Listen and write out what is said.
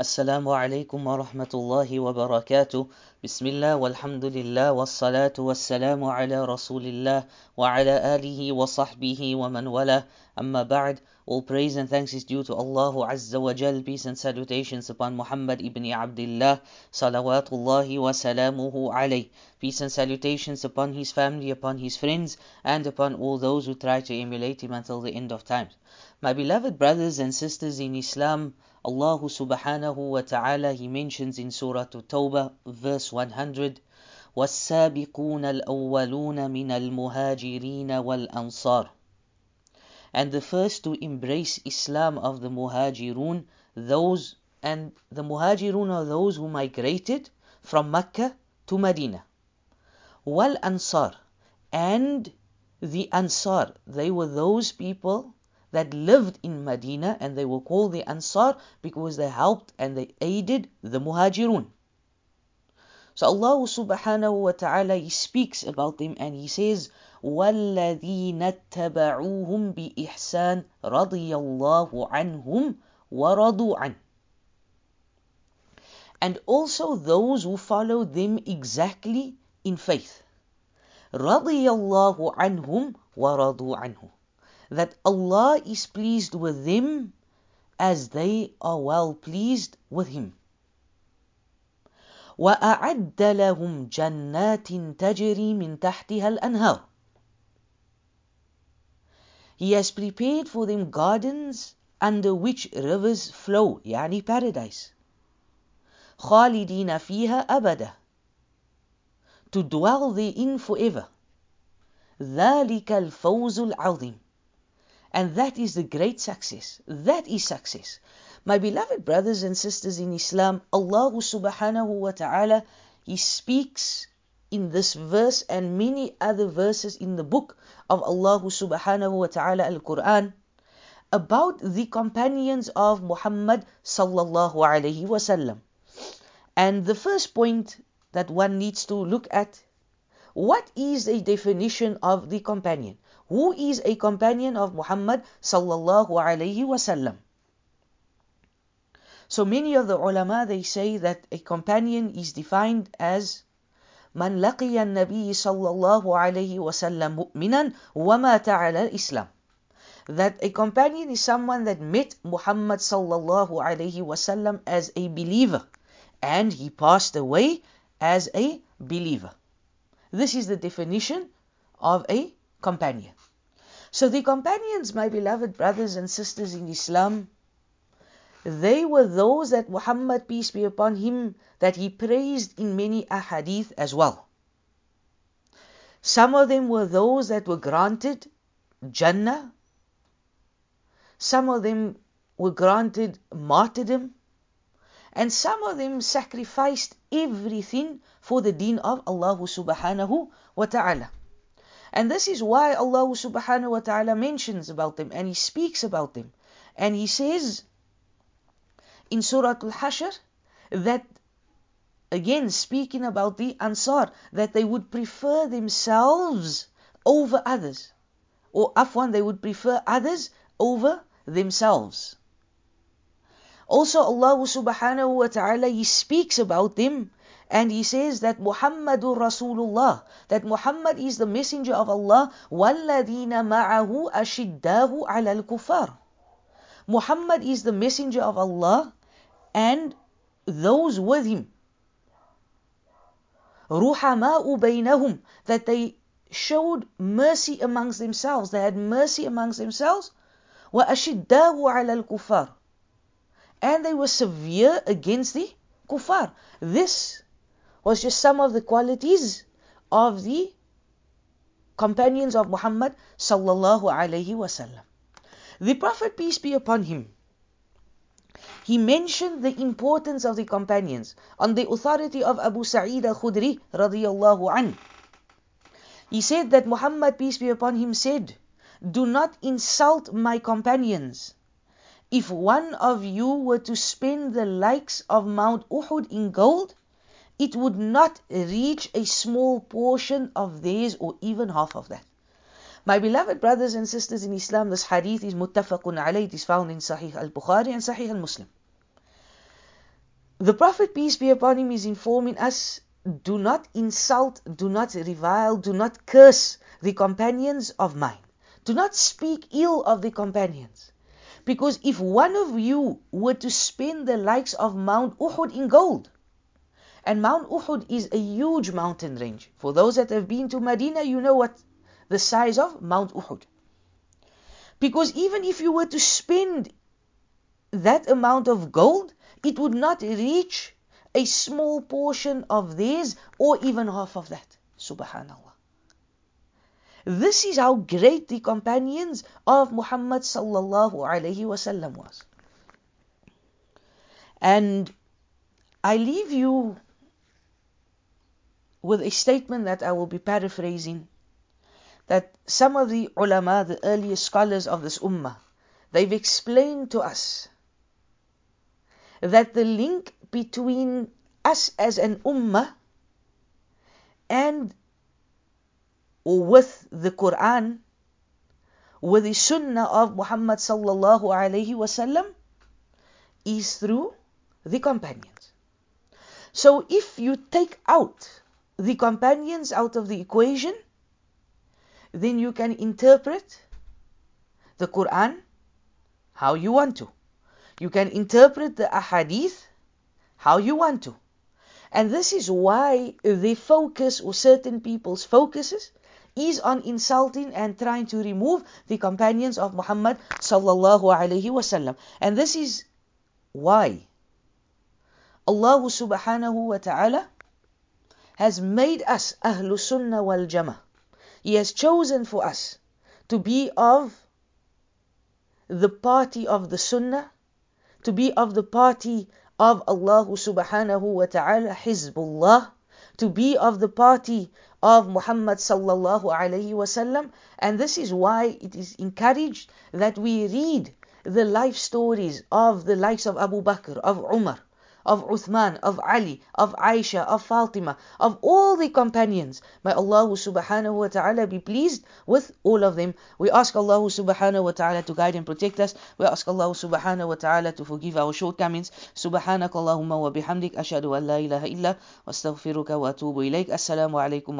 السلام عليكم ورحمة الله وبركاته بسم الله والحمد لله والصلاة والسلام على رسول الله وعلى آله وصحبه ومن والاه أما بعد All praise and thanks is due to Allah Azza wa Jal. Peace and salutations upon Muhammad ibn Abdullah. Salawatullahi wa salamuhu alayh. Peace and salutations upon his family, upon his friends, and upon all those who try to emulate him until the end of time. My beloved brothers and sisters in Islam, Allah subhanahu wa ta'ala, He mentions in Surah Tawbah, verse 100, وَالسَّابِقُونَ الْأَوَّلُونَ مِنَ الْمُهَاجِرِينَ وَالْأَنصَارِ and the first to embrace Islam of the Muhajirun, those and the Muhajirun are those who migrated from Mecca to Medina. Wal Ansar and the Ansar, they were those people that lived in Medina and they were called the Ansar because they helped and they aided the Muhajirun. So Allah subhanahu wa ta'ala he speaks about them and he says والذين اتبعوهم بإحسان رضي الله عنهم ورضوا عنه and also those who follow them exactly in faith رضي الله عنهم ورضوا عنه that Allah is pleased with them as they are well pleased with him وأعد لهم جنات تجري من تحتها الأنهار He has prepared for them gardens under which rivers flow, يعني paradise. خالدين فيها أبدا To dwell therein forever. ذلك الفوز العظيم And that is the great success. That is success. My beloved brothers and sisters in Islam, Allah subhanahu wa ta'ala, He speaks in this verse and many other verses in the book of Allah subhanahu wa ta'ala al-Quran about the companions of Muhammad sallallahu alayhi wasallam. And the first point that one needs to look at what is a definition of the companion? Who is a companion of Muhammad sallallahu alayhi wasallam? So many of the ulama they say that a companion is defined as من لقي النبي صلى الله عليه وسلم مؤمنا ومات على الإسلام that a companion is someone that met Muhammad sallallahu alayhi wasallam as a believer and he passed away as a believer. This is the definition of a companion. So the companions, my beloved brothers and sisters in Islam, they were those that Muhammad, peace be upon him, that he praised in many ahadith as well. Some of them were those that were granted Jannah. Some of them were granted martyrdom. And some of them sacrificed everything for the deen of Allah subhanahu wa ta'ala. And this is why Allah subhanahu wa ta'ala mentions about them and He speaks about them. And He says, in Surah Al-Hashr that again speaking about the Ansar that they would prefer themselves over others or afwan they would prefer others over themselves also Allah subhanahu wa ta'ala he speaks about them and he says that Muhammadur Rasulullah, that Muhammad is the messenger of Allah, وَالَّذِينَ مَعَهُ أَشِدَّاهُ عَلَى الْكُفَّارِ Muhammad is the messenger of Allah and those with him. رُحَمَاءُ بَيْنَهُمْ That they showed mercy amongst themselves. They had mercy amongst themselves. وَأَشِدَّاهُ عَلَى الْكُفَّارِ and they were severe against the kuffar. This was just some of the qualities of the companions of Muhammad sallallahu alaihi wasallam. The Prophet peace be upon him he mentioned the importance of the companions on the authority of Abu Sa'id al-Khudri radiyallahu an. He said that Muhammad, peace be upon him, said, Do not insult my companions. If one of you were to spend the likes of Mount Uhud in gold, it would not reach a small portion of theirs or even half of that. My beloved brothers and sisters in Islam, this hadith is muttafaqun alayh. It is found in Sahih al-Bukhari and Sahih al-Muslim. The Prophet, peace be upon him, is informing us do not insult, do not revile, do not curse the companions of mine. Do not speak ill of the companions. Because if one of you were to spend the likes of Mount Uhud in gold, and Mount Uhud is a huge mountain range. For those that have been to Medina, you know what the size of Mount Uhud. Because even if you were to spend that amount of gold, it would not reach a small portion of theirs or even half of that. Subhanallah. This is how great the companions of Muhammad sallallahu alaihi wasallam was. And I leave you with a statement that I will be paraphrasing that some of the ulama, the earliest scholars of this ummah, they've explained to us that the link between us as an ummah and or with the Quran, with the Sunnah of Muhammad sallallahu alaihi wasallam, is through the companions. So if you take out the companions out of the equation, then you can interpret the Quran how you want to. You can interpret the ahadith how you want to. And this is why the focus or certain people's focuses is on insulting and trying to remove the companions of Muhammad sallallahu alaihi wasallam. And this is why Allah subhanahu wa ta'ala has made us Ahlu Sunnah wal Jama'ah. He has chosen for us to be of the party of the Sunnah, to be of the party of Allah subhanahu wa ta'ala, Hizbullah, to be of the party of Muhammad sallallahu alayhi wasallam. And this is why it is encouraged that we read the life stories of the likes of Abu Bakr, of Umar, of Uthman, of Ali, of Aisha, of Fatima, of all the companions. May Allah subhanahu wa ta'ala be pleased with all of them. We ask Allah subhanahu wa ta'ala to guide and protect us. We ask Allah subhanahu wa ta'ala to forgive our shortcomings. Subhanak Allahumma wa bihamdik ashadu an la ilaha illa wa astaghfiruka wa atubu ilayk. Assalamu alaikum